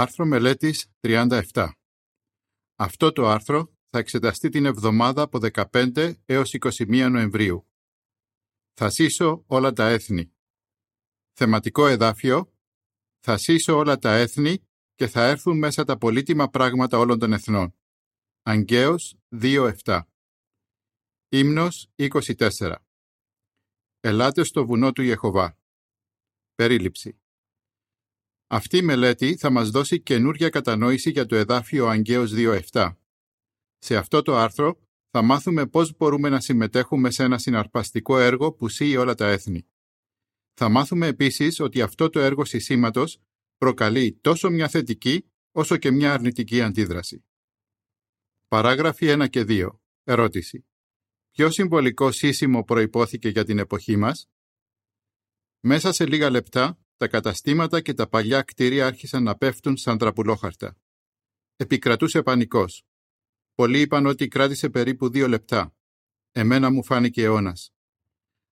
Άρθρο μελέτης 37. Αυτό το άρθρο θα εξεταστεί την εβδομάδα από 15 έως 21 Νοεμβρίου. Θα σύσω όλα τα έθνη. Θεματικό εδάφιο Θα σύσω όλα τα έθνη και θα έρθουν μέσα τα πολύτιμα πράγματα όλων των εθνών. Αγκαίος 2.7 Ύμνος 24 Ελάτε στο βουνό του Ιεχωβά. Περίληψη αυτή η μελέτη θα μας δώσει καινούργια κατανόηση για το εδάφιο Αγκαίος 2.7. Σε αυτό το άρθρο θα μάθουμε πώς μπορούμε να συμμετέχουμε σε ένα συναρπαστικό έργο που σύει όλα τα έθνη. Θα μάθουμε επίσης ότι αυτό το έργο συσήματος προκαλεί τόσο μια θετική όσο και μια αρνητική αντίδραση. Παράγραφοι 1 και 2. Ερώτηση. Ποιο συμβολικό σύσιμο προϋπόθηκε για την εποχή μας; Μέσα σε λίγα λεπτά τα καταστήματα και τα παλιά κτίρια άρχισαν να πέφτουν σαν τραπουλόχαρτα. Επικρατούσε πανικός. Πολλοί είπαν ότι κράτησε περίπου δύο λεπτά. Εμένα μου φάνηκε αιώνας.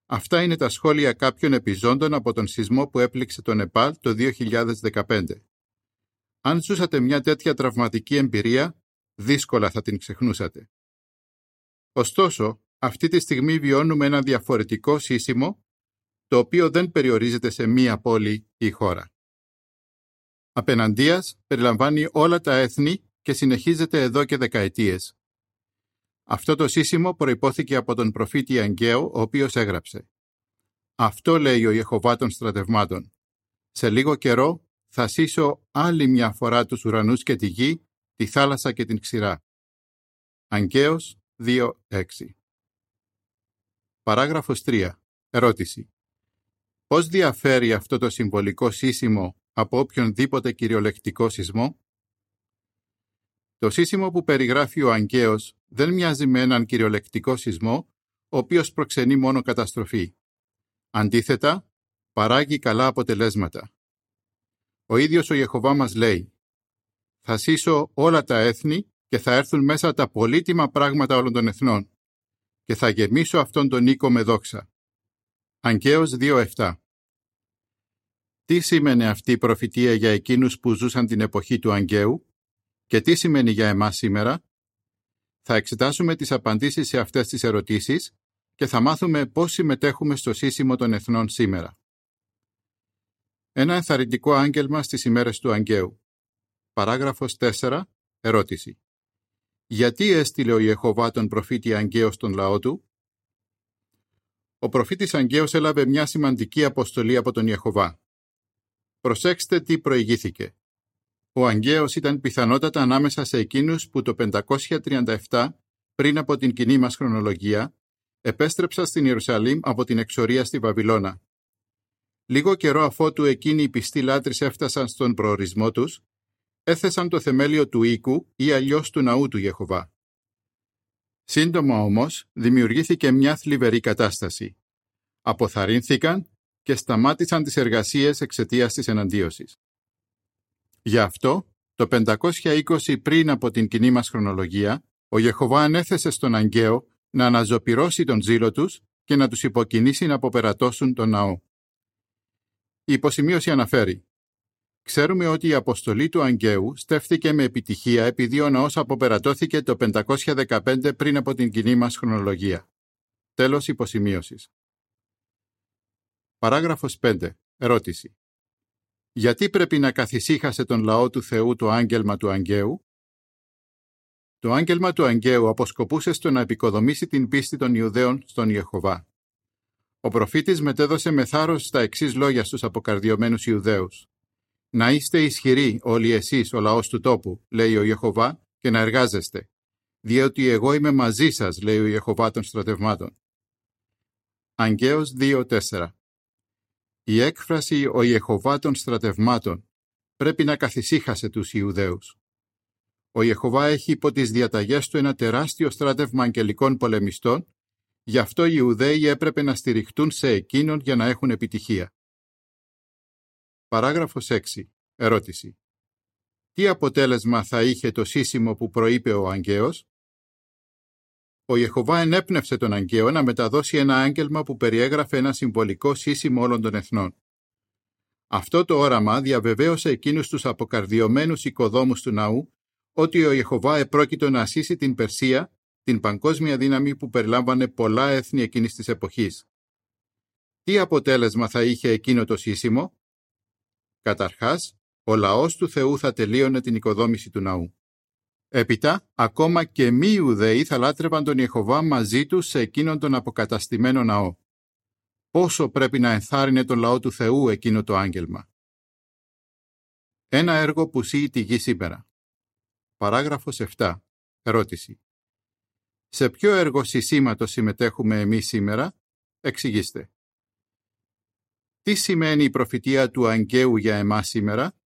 Αυτά είναι τα σχόλια κάποιων επιζώντων από τον σεισμό που έπληξε το Νεπάλ το 2015. Αν ζούσατε μια τέτοια τραυματική εμπειρία, δύσκολα θα την ξεχνούσατε. Ωστόσο, αυτή τη στιγμή βιώνουμε ένα διαφορετικό σύσιμο το οποίο δεν περιορίζεται σε μία πόλη ή χώρα. Απέναντίας περιλαμβάνει όλα τα έθνη και συνεχίζεται εδώ και δεκαετίες. Αυτό το σύσιμο προϋπόθηκε από τον προφήτη Αγγαίο, ο οποίος έγραψε «Αυτό λέει ο Ιεχωβά των στρατευμάτων. Σε λίγο καιρό θα σύσω άλλη μια φορά τους ουρανούς και τη γη, τη θάλασσα και την ξηρά». Αγγαίος 2.6 Παράγραφος 3. Ερώτηση. Πώς διαφέρει αυτό το συμβολικό σύσιμο από οποιονδήποτε κυριολεκτικό σεισμό; Το σύσιμο που περιγράφει ο Αγκαίος δεν μοιάζει με έναν κυριολεκτικό σεισμό, ο οποίος προξενεί μόνο καταστροφή. Αντίθετα, παράγει καλά αποτελέσματα. Ο ίδιος ο Ιεχωβά μας λέει «Θα σύσω όλα τα έθνη και θα έρθουν μέσα τα πολύτιμα πράγματα όλων των εθνών και θα γεμίσω αυτόν τον οίκο με δόξα». Αγκαίος 2.7 Τι σήμαινε αυτή η προφητεία για εκείνους που ζούσαν την εποχή του Αγκαίου και τι σημαίνει για εμάς σήμερα; Θα εξετάσουμε τις απαντήσεις σε αυτές τις ερωτήσεις και θα μάθουμε πώς συμμετέχουμε στο σύσιμο των εθνών σήμερα. Ένα ενθαρρυντικό άγγελμα στις ημέρες του Αγκαίου. Παράγραφος 4. Ερώτηση. Γιατί έστειλε ο Ιεχωβά τον προφήτη Αγκαίο στον λαό του; Ο προφήτης Αγγαίος έλαβε μια σημαντική αποστολή από τον Ιεχωβά. Προσέξτε τι προηγήθηκε. Ο Αγγαίος ήταν πιθανότατα ανάμεσα σε εκείνους που το 537 πριν από την κοινή μας χρονολογία επέστρεψαν στην Ιερουσαλήμ από την εξορία στη Βαβυλώνα. Λίγο καιρό αφότου εκείνοι οι πιστοί λάτρεις έφτασαν στον προορισμό τους, έθεσαν το θεμέλιο του οίκου ή αλλιώς του ναού του Ιεχωβά. Σύντομα όμως δημιουργήθηκε μια θλιβερή κατάσταση. Αποθαρρύνθηκαν και σταμάτησαν τις εργασίες εξαιτίας της εναντίωσης. Γι' αυτό, το 520 πριν από την κοινή μας χρονολογία, ο Γεχωβά ανέθεσε στον Αγκαίο να αναζωπυρώσει τον ζήλο τους και να τους υποκινήσει να αποπερατώσουν τον ναό. Η υποσημείωση αναφέρει Ξέρουμε ότι η αποστολή του Αγγαίου στέφθηκε με επιτυχία επειδή ο ναός αποπερατώθηκε το 515 πριν από την κοινή μας χρονολογία. Τέλος υποσημείωσης. Παράγραφος 5. Ερώτηση. Γιατί πρέπει να καθησύχασε τον λαό του Θεού το άγγελμα του Αγγαίου; Το άγγελμα του Αγγαίου αποσκοπούσε στο να επικοδομήσει την πίστη των Ιουδαίων στον Ιεχωβά. Ο προφήτης μετέδωσε με θάρρος τα εξής λόγια στους αποκαρδιωμένους Ιουδαίους. «Να είστε ισχυροί όλοι εσείς ο λαός του τόπου», λέει ο Ιεχωβά, «και να εργάζεστε, διότι εγώ είμαι μαζί σας», λέει ο Ιεχωβά των στρατευμάτων. Αγγαίος 2.4 Η έκφραση «ο Ιεχωβά των στρατευμάτων» πρέπει να καθησύχασε τους Ιουδαίους. Ο Ιεχωβά έχει υπό τις διαταγές του ένα τεράστιο στράτευμα αγγελικών πολεμιστών, γι' αυτό οι Ιουδαίοι έπρεπε να στηριχτούν σε εκείνον για να έχουν επιτυχία. Παράγραφος 6. Ερώτηση. Τι αποτέλεσμα θα είχε το σύσιμο που προείπε ο Αγγαίος; Ο Ιεχωβά ενέπνευσε τον Αγγαίο να μεταδώσει ένα άγγελμα που περιέγραφε ένα συμβολικό σύσιμο όλων των εθνών. Αυτό το όραμα διαβεβαίωσε εκείνους τους αποκαρδιωμένους οικοδόμους του ναού ότι ο Ιεχωβά επρόκειτο να ασύσει την Περσία, την παγκόσμια δύναμη που περιλάμβανε πολλά έθνη εκείνης της εποχής. Τι αποτέλεσμα θα είχε εκείνο το σύσιμο; Καταρχάς, ο λαός του Θεού θα τελείωνε την οικοδόμηση του ναού. Έπειτα, ακόμα και μη Ιουδαίοι θα λάτρευαν τον Ιεχωβά μαζί τους σε εκείνον τον αποκαταστημένο ναό. Πόσο πρέπει να ενθάρρυνε τον λαό του Θεού εκείνο το άγγελμα. Ένα έργο που σύει τη γη σήμερα. Παράγραφος 7. Ερώτηση. Σε ποιο έργο συσήματος συμμετέχουμε εμείς σήμερα; Εξηγήστε. Τι σημαίνει η προφητεία του Αγγαίου για εμάς σήμερα;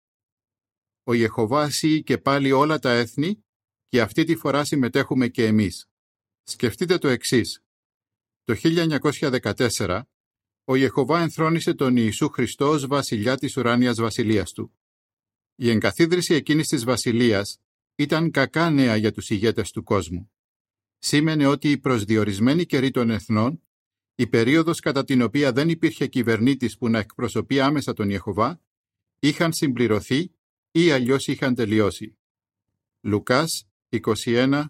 Ο Ιεχωβάς και πάλι όλα τα έθνη και αυτή τη φορά συμμετέχουμε και εμείς. Σκεφτείτε το εξής. Το 1914 ο Ιεχωβά ενθρόνησε τον Ιησού Χριστό ως βασιλιά της ουράνιας βασιλείας του. Η εγκαθίδρυση εκείνης της βασιλείας ήταν κακά νέα για τους ηγέτες του κόσμου. Σήμαινε ότι η προσδιορισμένη καιρή των εθνών, η περίοδος κατά την οποία δεν υπήρχε κυβερνήτης που να εκπροσωπεί άμεσα τον Ιεχωβά, είχαν συμπληρωθεί ή αλλιώς είχαν τελειώσει. Λουκάς 21-24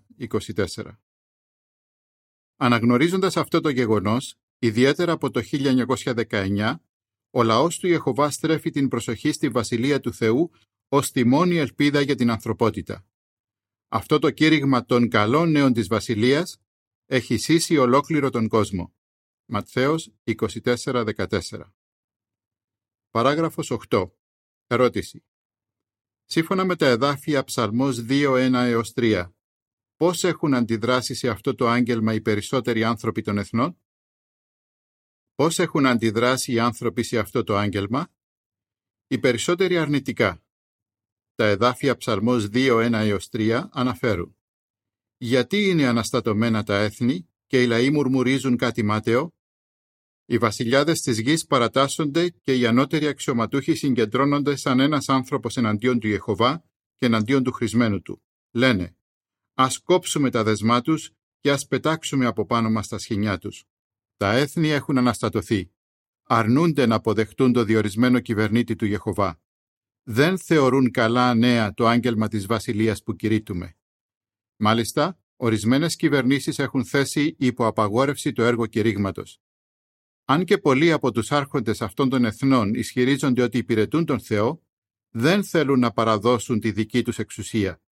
Αναγνωρίζοντας αυτό το γεγονός, ιδιαίτερα από το 1919, ο λαός του Ιεχωβά στρέφει την προσοχή στη Βασιλεία του Θεού ως τη μόνη ελπίδα για την ανθρωπότητα. Αυτό το κήρυγμα των καλών νέων της Βασιλείας έχει σύσει ολόκληρο τον κόσμο. Ματθαίος 24-14 Παράγραφος 8. Ερώτηση. Σύμφωνα με τα εδάφια Ψαλμός 2.1 έως 3, πώς έχουν αντιδράσει σε αυτό το άγγελμα οι περισσότεροι άνθρωποι των εθνών; Πώς έχουν αντιδράσει οι άνθρωποι σε αυτό το άγγελμα; Οι περισσότεροι αρνητικά. Τα εδάφια Ψαλμός 2.1 έως 3 αναφέρουν «Γιατί είναι αναστατωμένα τα έθνη και οι λαοί μουρμουρίζουν κάτι μάταιο» Οι βασιλιάδες της γης παρατάσσονται και οι ανώτεροι αξιωματούχοι συγκεντρώνονται σαν ένας άνθρωπος εναντίον του Ιεχωβά και εναντίον του χρησμένου του. Λένε «Ας κόψουμε τα δεσμά τους και ας πετάξουμε από πάνω μας τα σχοινιά τους». Τα έθνη έχουν αναστατωθεί. Αρνούνται να αποδεχτούν το διορισμένο κυβερνήτη του Ιεχωβά. Δεν θεωρούν καλά νέα το άγγελμα της βασιλείας που κηρύττουμε. Μάλιστα, ορισμένες κυβερνήσεις έχουν θέσει υπό απαγόρευση το έργο κηρύγματος. Αν και πολλοί από τους άρχοντες αυτών των εθνών ισχυρίζονται ότι υπηρετούν τον Θεό, δεν θέλουν να παραδώσουν τη δική τους εξουσία.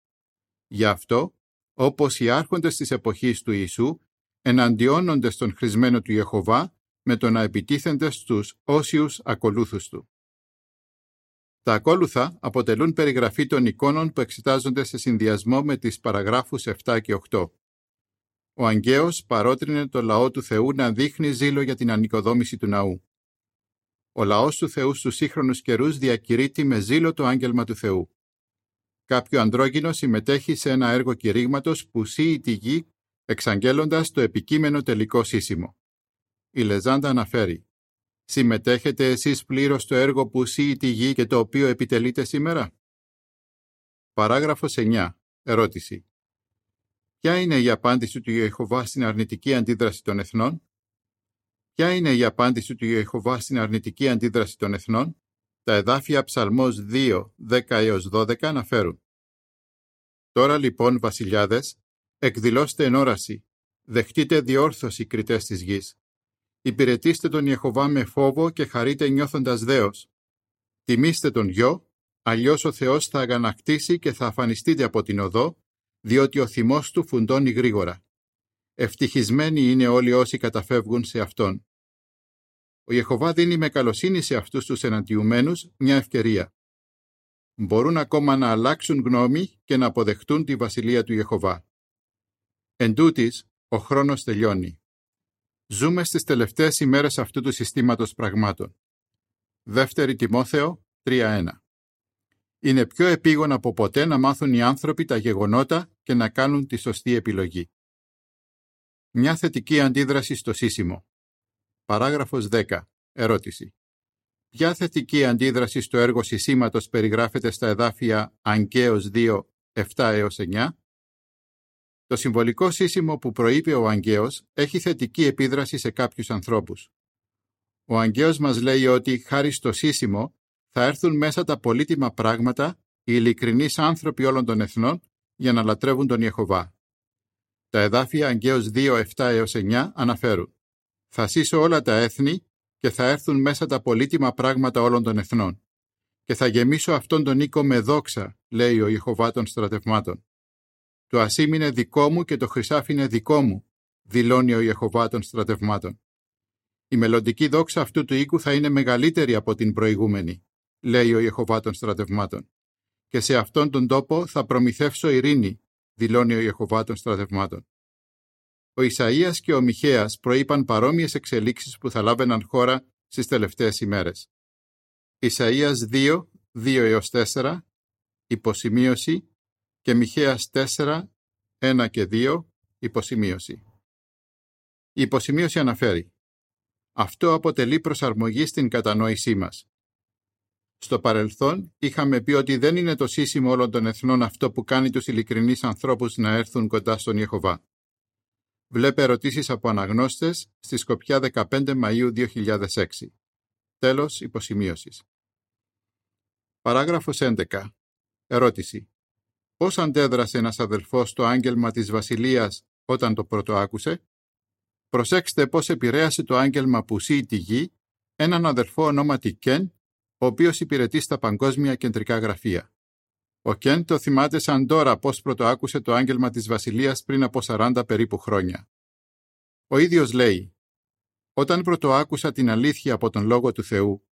Γι' αυτό, όπως οι άρχοντες της εποχής του Ιησού, εναντιώνονται στον χρησμένο του Ιεχωβά με το να επιτίθενται στους όσιους ακολούθους του. Τα ακόλουθα αποτελούν περιγραφή των εικόνων που εξετάζονται σε συνδυασμό με τις παραγράφους 7 και 8. Ο Αγγαίος παρότρινε το λαό του Θεού να δείχνει ζήλο για την ανοικοδόμηση του ναού. Ο λαός του Θεού στους σύγχρονους καιρούς διακηρύττει με ζήλο το άγγελμα του Θεού. Κάποιο ανδρόγυνο συμμετέχει σε ένα έργο κηρύγματος που σύει τη γη εξαγγέλλοντας το επικείμενο τελικό σύσιμο. Η Λεζάντα αναφέρει «Συμμετέχετε εσείς πλήρως στο έργο που σύει τη γη και το οποίο επιτελείτε σήμερα» Παράγραφος 9. Ερώτηση. Ποια είναι η απάντηση του Ιεχωβά στην αρνητική αντίδραση των εθνών; Ποια είναι η απάντηση του Ιεχωβά στην αρνητική αντίδραση των εθνών; Τα εδάφια Ψαλμός 2, 10 έως 12 αναφέρουν. Τώρα λοιπόν, βασιλιάδες, εκδηλώστε ενόραση, δεχτείτε διόρθωση κριτές της γης. Υπηρετήστε τον Ιεχωβά με φόβο και χαρείτε νιώθοντας δέος. Τιμήστε τον γιο, αλλιώς ο Θεός θα αγανακτήσει και θα αφανιστείτε από την οδό διότι ο θυμός του φουντώνει γρήγορα. Ευτυχισμένοι είναι όλοι όσοι καταφεύγουν σε Αυτόν. Ο Ιεχωβά δίνει με καλοσύνη σε αυτούς τους εναντιουμένους μια ευκαιρία. Μπορούν ακόμα να αλλάξουν γνώμη και να αποδεχτούν τη βασιλεία του Ιεχωβά. Εν τούτης, ο χρόνος τελειώνει. Ζούμε στις τελευταίες ημέρες αυτού του συστήματος πραγμάτων. Δεύτερη Τιμόθεο 3.1 είναι πιο επίγον από ποτέ να μάθουν οι άνθρωποι τα γεγονότα και να κάνουν τη σωστή επιλογή. Μια θετική αντίδραση στο σύσιμο. Παράγραφος 10. Ερώτηση. Ποια θετική αντίδραση στο έργο συσίματος περιγράφεται στα εδάφια Αγκαίος 2, 7 έως 9? Το συμβολικό σύσιμο που προείπε ο Αγκαίος έχει θετική επίδραση σε κάποιους ανθρώπους. Ο Αγκαίος μας λέει ότι χάρη στο σύσιμο θα έρθουν μέσα τα πολύτιμα πράγματα, οι ειλικρινείς άνθρωποι όλων των εθνών, για να λατρεύουν τον Ιεχωβά. Τα εδάφια Αγγέως 2, 7 έως 9 αναφέρουν «Θα σύσω όλα τα έθνη και θα έρθουν μέσα τα πολύτιμα πράγματα όλων των εθνών. Και θα γεμίσω αυτόν τον οίκο με δόξα, λέει ο Ιεχωβά των στρατευμάτων. Το ασίμ είναι δικό μου και το χρυσάφι είναι δικό μου, δηλώνει ο Ιεχωβά των στρατευμάτων. Η μελλοντική δόξα αυτού του οίκου θα είναι μεγαλύτερη από την προηγούμενη, λέει ο Ιεχωβά των στρατευμάτων. Και σε αυτόν τον τόπο θα προμηθεύσω ειρήνη, δηλώνει ο Ιεχωβά των στρατευμάτων. Ο Ισαΐας και ο Μιχαίας προείπαν παρόμοιες εξελίξεις που θα λάβαιναν χώρα στις τελευταίες ημέρες. Ισαΐας 2, 2 έως 4, υποσημείωση και Μιχαίας 4, 1 και 2, υποσημείωση. Η υποσημείωση αναφέρει «Αυτό αποτελεί προσαρμογή στην κατανόησή μας. Στο παρελθόν είχαμε πει ότι δεν είναι το σύσιμο όλων των εθνών αυτό που κάνει τους ειλικρινείς ανθρώπους να έρθουν κοντά στον Ιεχωβά. Βλέπε ερωτήσεις από αναγνώστες στη Σκοπιά 15 Μαΐου 2006. Τέλος υποσημείωσης. Παράγραφος 11. Ερώτηση. Πώς αντέδρασε ένας αδελφός στο άγγελμα της Βασιλείας όταν το πρώτο άκουσε; Προσέξτε πώς επηρέασε το άγγελμα που ζει τη γη έναν αδελφό ονόματι Κεν, ο οποίος υπηρετεί στα παγκόσμια κεντρικά γραφεία. Ο Κεν το θυμάται σαν τώρα πώς πρωτοάκουσε το άγγελμα της Βασιλείας πριν από 40 περίπου χρόνια. Ο ίδιος λέει «Όταν πρωτοάκουσα την αλήθεια από τον Λόγο του Θεού,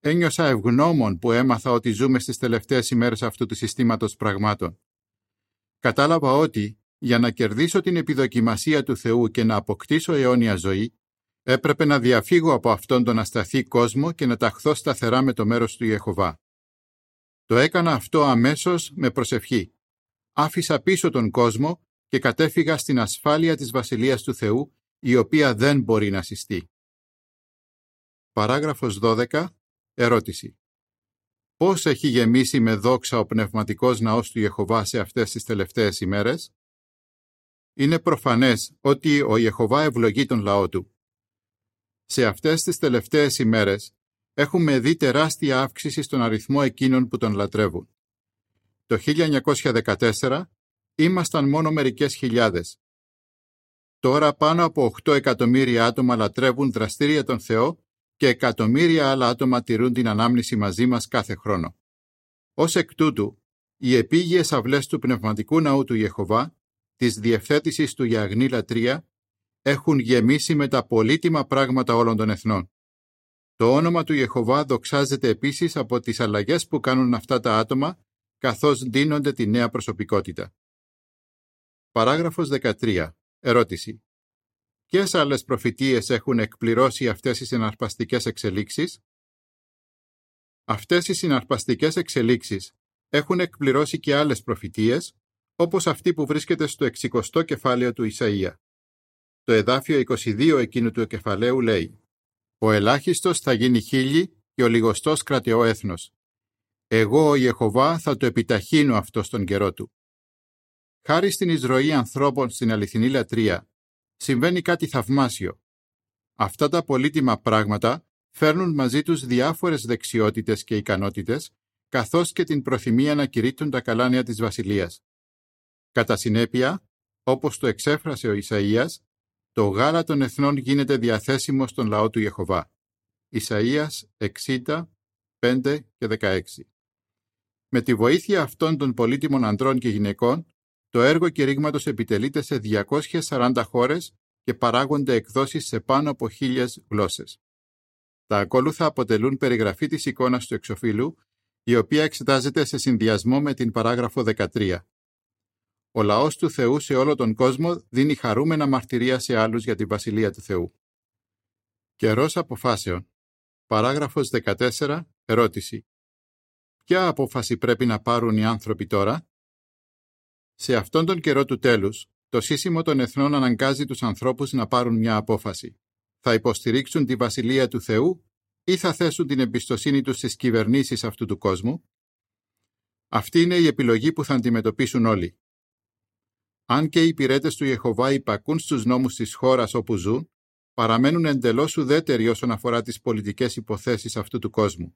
ένιωσα ευγνώμων που έμαθα ότι ζούμε στις τελευταίες ημέρες αυτού του συστήματος πραγμάτων. Κατάλαβα ότι, για να κερδίσω την επιδοκιμασία του Θεού και να αποκτήσω αιώνια ζωή, έπρεπε να διαφύγω από αυτόν τον ασταθή κόσμο και να ταχθώ σταθερά με το μέρος του Ιεχωβά. Το έκανα αυτό αμέσως με προσευχή. Άφησα πίσω τον κόσμο και κατέφυγα στην ασφάλεια της Βασιλείας του Θεού, η οποία δεν μπορεί να συστεί. Παράγραφος 12. Ερώτηση. Πώς έχει γεμίσει με δόξα ο πνευματικός ναός του Ιεχωβά σε αυτές τις τελευταίες ημέρες; Είναι προφανές ότι ο Ιεχωβά ευλογεί τον λαό του. Σε αυτές τις τελευταίες ημέρες έχουμε δει τεράστια αύξηση στον αριθμό εκείνων που τον λατρεύουν. Το 1914 ήμασταν μόνο μερικές χιλιάδες. Τώρα πάνω από 8 εκατομμύρια άτομα λατρεύουν δραστήρια τον Θεό και εκατομμύρια άλλα άτομα τηρούν την ανάμνηση μαζί μας κάθε χρόνο. Ως εκ τούτου, οι επίγειες αυλές του πνευματικού ναού του Ιεχωβά, της διευθέτησης του για αγνή λατρεία, έχουν γεμίσει με τα πολύτιμα πράγματα όλων των εθνών. Το όνομα του Ιεχωβά δοξάζεται επίσης από τις αλλαγές που κάνουν αυτά τα άτομα, καθώς δίνονται τη νέα προσωπικότητα. Παράγραφος 13. Ερώτηση. Ποιες άλλες προφητείες έχουν εκπληρώσει αυτές οι συναρπαστικές εξελίξεις; Αυτές οι συναρπαστικές εξελίξεις έχουν εκπληρώσει και άλλες προφητείες, όπως αυτή που βρίσκεται στο 60ο κεφάλαιο του Ισαΐα. Το εδάφιο 22 εκείνου του κεφαλαίου λέει «Ο ελάχιστος θα γίνει χίλι και ο λιγοστός κρατεό έθνος. Εγώ ο Ιεχωβά θα το επιταχύνω αυτό στον καιρό του». Χάρη στην εισρωή ανθρώπων στην αληθινή λατρεία, συμβαίνει κάτι θαυμάσιο. Αυτά τα πολύτιμα πράγματα φέρνουν μαζί τους διάφορες δεξιότητες και ικανότητες, καθώς και την προθυμία να κηρύττουν τα καλάνια της Βασιλείας. Κατά συνέπεια, όπως το εξέφρασε ο Ισαΐας, το γάλα των εθνών γίνεται διαθέσιμο στον λαό του Ιεχωβά. Ισαΐας 60, 5 και 16. Με τη βοήθεια αυτών των πολύτιμων ανδρών και γυναικών, το έργο κηρύγματος επιτελείται σε 240 χώρες και παράγονται εκδόσεις σε πάνω από χίλιες γλώσσες. Τα ακόλουθα αποτελούν περιγραφή της εικόνας του εξοφύλου, η οποία εξετάζεται σε συνδυασμό με την παράγραφο 13. Ο λαός του Θεού σε όλο τον κόσμο δίνει χαρούμενα μαρτυρία σε άλλους για την Βασιλεία του Θεού. Καιρός αποφάσεων. Παράγραφος 14. Ερώτηση. Ποια απόφαση πρέπει να πάρουν οι άνθρωποι τώρα; Σε αυτόν τον καιρό του τέλους, το σύστημα των εθνών αναγκάζει τους ανθρώπους να πάρουν μια απόφαση. Θα υποστηρίξουν τη Βασιλεία του Θεού ή θα θέσουν την εμπιστοσύνη τους στις κυβερνήσεις αυτού του κόσμου; Αυτή είναι η επιλογή που θα αντιμετωπίσουν όλοι. Αν και οι υπηρέτες του Ιεχωβά υπακούν στους νόμους της χώρας όπου ζουν, παραμένουν εντελώς ουδέτεροι όσον αφορά τις πολιτικές υποθέσεις αυτού του κόσμου.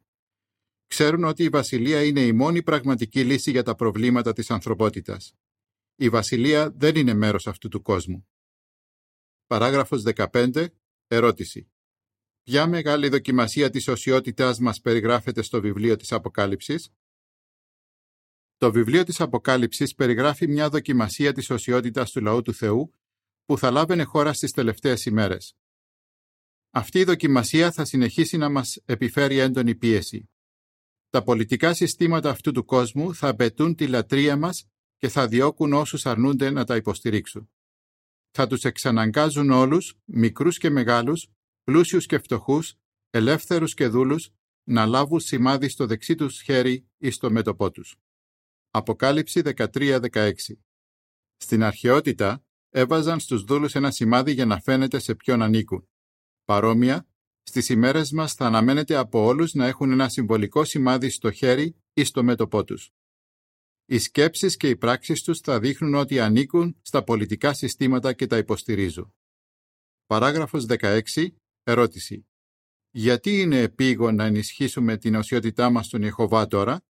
ξέρουν ότι η βασιλεία είναι η μόνη πραγματική λύση για τα προβλήματα της ανθρωπότητας. Η βασιλεία δεν είναι μέρος αυτού του κόσμου. Παράγραφος 15. Ερώτηση. Ποια μεγάλη δοκιμασία της οσιότητάς μας περιγράφεται στο βιβλίο της Αποκάλυψης; Το βιβλίο της Αποκάλυψης περιγράφει μια δοκιμασία της οσιότητας του λαού του Θεού που θα λάβαινε χώρα στις τελευταίες ημέρες. Αυτή η δοκιμασία θα συνεχίσει να μας επιφέρει έντονη πίεση. Τα πολιτικά συστήματα αυτού του κόσμου θα απαιτούν τη λατρεία μας και θα διώκουν όσους αρνούνται να τα υποστηρίξουν. Θα τους εξαναγκάζουν όλους, μικρούς και μεγάλους, πλούσιους και φτωχούς, ελεύθερους και δούλους, να λάβουν σημάδι στο δεξί τους χέρι ή στο μέτωπό τους. Αποκάλυψη 13-16 Στην αρχαιότητα έβαζαν στους δούλους ένα σημάδι για να φαίνεται σε ποιον ανήκουν. Παρόμοια, στις ημέρες μας θα αναμένεται από όλους να έχουν ένα συμβολικό σημάδι στο χέρι ή στο μέτωπό τους. Οι σκέψεις και οι πράξεις τους θα δείχνουν ότι ανήκουν στα πολιτικά συστήματα και τα υποστηρίζουν. Παράγραφος 16. Ερώτηση. Γιατί είναι επίγον να ενισχύσουμε την οσιότητά μας στον Ιεχωβά τώρα;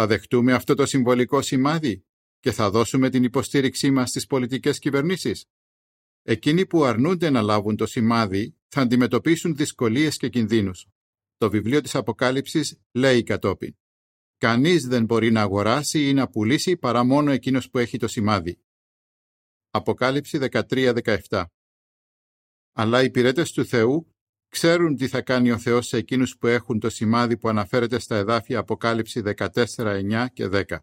Θα δεχτούμε αυτό το συμβολικό σημάδι και θα δώσουμε την υποστήριξή μας στις πολιτικές κυβερνήσεις. Εκείνοι που αρνούνται να λάβουν το σημάδι θα αντιμετωπίσουν δυσκολίες και κινδύνους. Το βιβλίο της Αποκάλυψης λέει κατόπιν. Κανείς δεν μπορεί να αγοράσει ή να πουλήσει παρά μόνο εκείνος που έχει το σημάδι. Αποκάλυψη 13-17 Αλλά οι υπηρέτες του Θεού ξέρουν τι θα κάνει ο Θεός σε εκείνους που έχουν το σημάδι που αναφέρεται στα εδάφια Αποκάλυψη 14-9 και 10.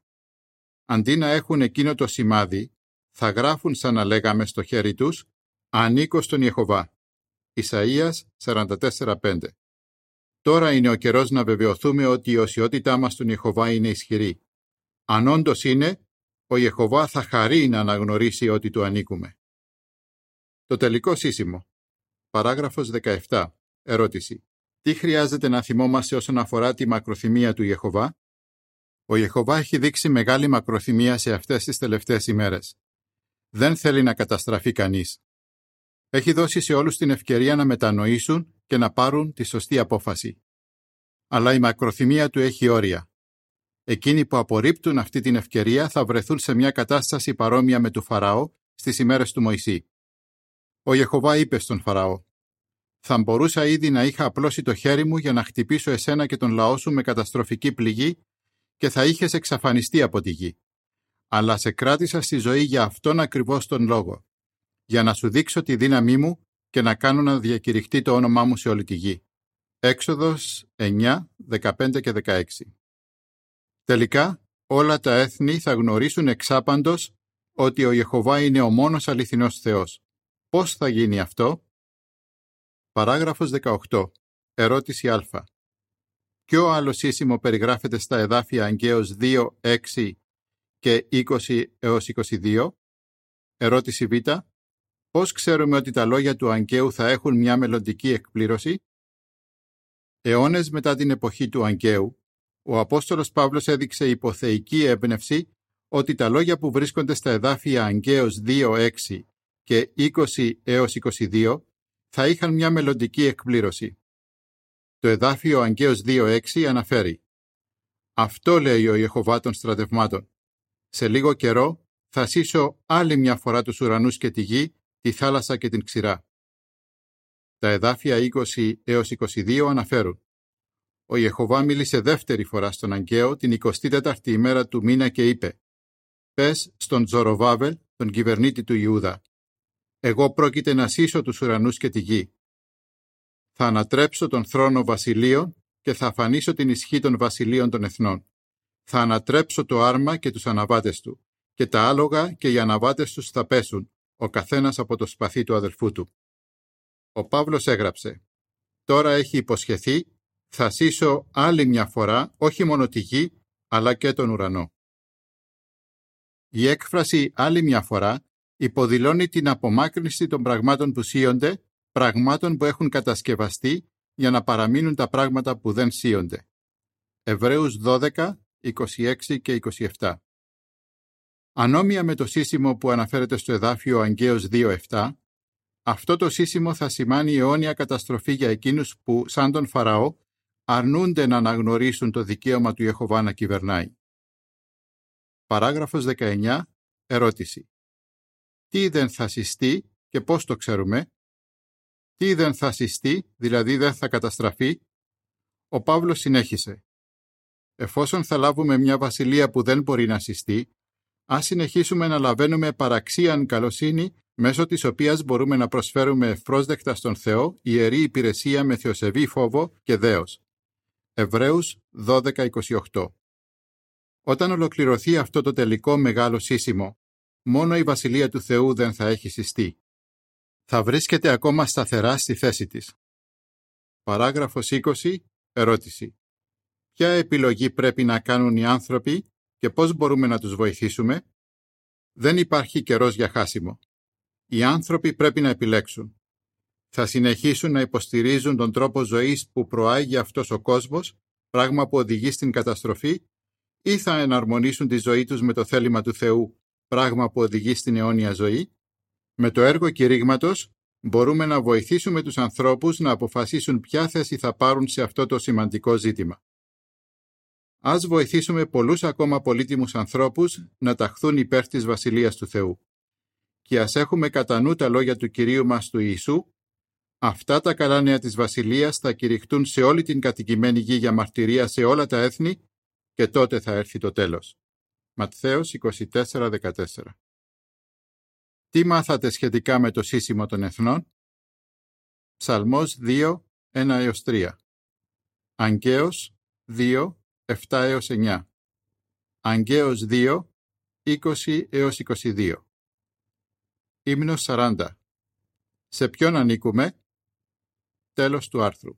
Αντί να έχουν εκείνο το σημάδι, θα γράφουν σαν να λέγαμε στο χέρι τους «Ανήκω στον Ιεχωβά». Ισαΐας 44-5 Τώρα είναι ο καιρός να βεβαιωθούμε ότι η οσιότητά μας στον Ιεχωβά είναι ισχυρή. Αν όντως είναι, ο Ιεχωβά θα χαρεί να αναγνωρίσει ότι του ανήκουμε. Το τελικό σύσιμο. Παράγραφος 17. Ερώτηση. Τι χρειάζεται να θυμόμαστε όσον αφορά τη μακροθυμία του Ιεχωβά; Ο Ιεχωβά έχει δείξει μεγάλη μακροθυμία σε αυτές τις τελευταίες ημέρες. Δεν θέλει να καταστραφεί κανείς. Έχει δώσει σε όλους την ευκαιρία να μετανοήσουν και να πάρουν τη σωστή απόφαση. Αλλά η μακροθυμία του έχει όρια. Εκείνοι που απορρίπτουν αυτή την ευκαιρία θα βρεθούν σε μια κατάσταση παρόμοια με του Φαραώ στις ημέρες του Μωυσή. Ο Ιεχωβά είπε στον Φαραώ «Θα μπορούσα ήδη να είχα απλώσει το χέρι μου για να χτυπήσω εσένα και τον λαό σου με καταστροφική πληγή και θα είχες εξαφανιστεί από τη γη. Αλλά σε κράτησα στη ζωή για αυτόν ακριβώς τον λόγο, για να σου δείξω τη δύναμή μου και να κάνω να διακηρυχτεί το όνομά μου σε όλη τη γη. Έξοδος 9, 15 και 16 Τελικά, όλα τα έθνη θα γνωρίσουν εξάπαντος ότι ο Ιεχωβά είναι ο μόνος αληθινός Θεός. Πώς θα γίνει αυτό; Παράγραφος 18. Ερώτηση Α. Ποιο άλλος σύσιμο περιγράφεται στα εδάφια Αγγέως 2, 6 και 20 έως 22? Ερώτηση Β. Πώς ξέρουμε ότι τα λόγια του Αγκαίου θα έχουν μια μελλοντική εκπλήρωση; Αιώνες μετά την εποχή του Αγκαίου, ο Απόστολος Παύλος έδειξε υποθεϊκή έμπνευση ότι τα λόγια που βρίσκονται στα εδάφια Αγκαίος 2-6 και 20 έως 22 θα είχαν μια μελλοντική εκπλήρωση. Το εδάφιο Αγκαίος 2-6 αναφέρει «Αυτό λέει ο Ιεχωβά των στρατευμάτων. Σε λίγο καιρό θα σύσω άλλη μια φορά τους ουρανούς και τη γη τη θάλασσα και την ξηρά. Τα εδάφια 20 έως 22 αναφέρουν Ο Ιεχωβά μίλησε δεύτερη φορά στον Αγκαίο την 24η ημέρα του μήνα και είπε «Πες στον Τζοροβάβελ, τον κυβερνήτη του Ιούδα, εγώ πρόκειται να σύσω τους ουρανούς και τη γη. Θα ανατρέψω τον θρόνο βασιλείων και θα αφανίσω την ισχύ των βασιλείων των εθνών. Θα ανατρέψω το άρμα και τους αναβάτες του και τα άλογα και οι αναβάτες τους θα πέσουν ο καθένας από το σπαθί του αδελφού του. Ο Παύλος έγραψε «Τώρα έχει υποσχεθεί, θα σύσω άλλη μια φορά όχι μόνο τη γη, αλλά και τον ουρανό». Η έκφραση «άλλη μια φορά» υποδηλώνει την απομάκρυνση των πραγμάτων που σύονται, πραγμάτων που έχουν κατασκευαστεί για να παραμείνουν τα πράγματα που δεν σύονται. Εβραίους 12, 26 και 27 Ανόμοια με το σύσιμο που αναφέρεται στο εδάφιο Αγγέος 2.7, αυτό το σύσιμο θα σημάνει αιώνια καταστροφή για εκείνους που, σαν τον Φαραώ, αρνούνται να αναγνωρίσουν το δικαίωμα του Ιεχωβά να κυβερνάει. Παράγραφος 19. Ερώτηση. Τι δεν θα συστεί και πώς το ξέρουμε; Τι δεν θα συστεί, δηλαδή δεν θα καταστραφεί; Ο Παύλος συνέχισε. Εφόσον θα λάβουμε μια βασιλεία που δεν μπορεί να συστεί, ας συνεχίσουμε να λαβαίνουμε παραξίαν καλοσύνη μέσω της οποίας μπορούμε να προσφέρουμε ευπρόσδεκτα στον Θεό ιερή υπηρεσία με θεοσεβή φόβο και δέος. Εβραίους 12.28 Όταν ολοκληρωθεί αυτό το τελικό μεγάλο σύσιμο, μόνο η Βασιλεία του Θεού δεν θα έχει συστεί. Θα βρίσκεται ακόμα σταθερά στη θέση της. Παράγραφος 20. Ερώτηση. Ποια επιλογή πρέπει να κάνουν οι άνθρωποι και πώς μπορούμε να τους βοηθήσουμε; Δεν υπάρχει καιρός για χάσιμο. Οι άνθρωποι πρέπει να επιλέξουν. Θα συνεχίσουν να υποστηρίζουν τον τρόπο ζωής που προάγει αυτός ο κόσμος, πράγμα που οδηγεί στην καταστροφή, ή θα εναρμονίσουν τη ζωή τους με το θέλημα του Θεού, πράγμα που οδηγεί στην αιώνια ζωή. Με το έργο κηρύγματος μπορούμε να βοηθήσουμε τους ανθρώπους να αποφασίσουν ποια θέση θα πάρουν σε αυτό το σημαντικό ζήτημα. Ας βοηθήσουμε πολλούς ακόμα πολύτιμους ανθρώπους να ταχθούν υπέρ της Βασιλείας του Θεού και ας έχουμε κατά νου τα λόγια του Κυρίου μας του Ιησού, αυτά τα καλά νέα της Βασιλείας θα κηρυχτούν σε όλη την κατοικημένη γη για μαρτυρία σε όλα τα έθνη και τότε θα έρθει το τέλος. Ματθαίος 24-14 Τι μάθατε σχετικά με το σύσιμο των εθνών; Ψαλμός 2, 1 3 Αγκαίος 2, 7 9 Αγκαίος 2, 20 22 Ύμνος 40. Σε ποιον ανήκουμε; Τέλος του άρθρου.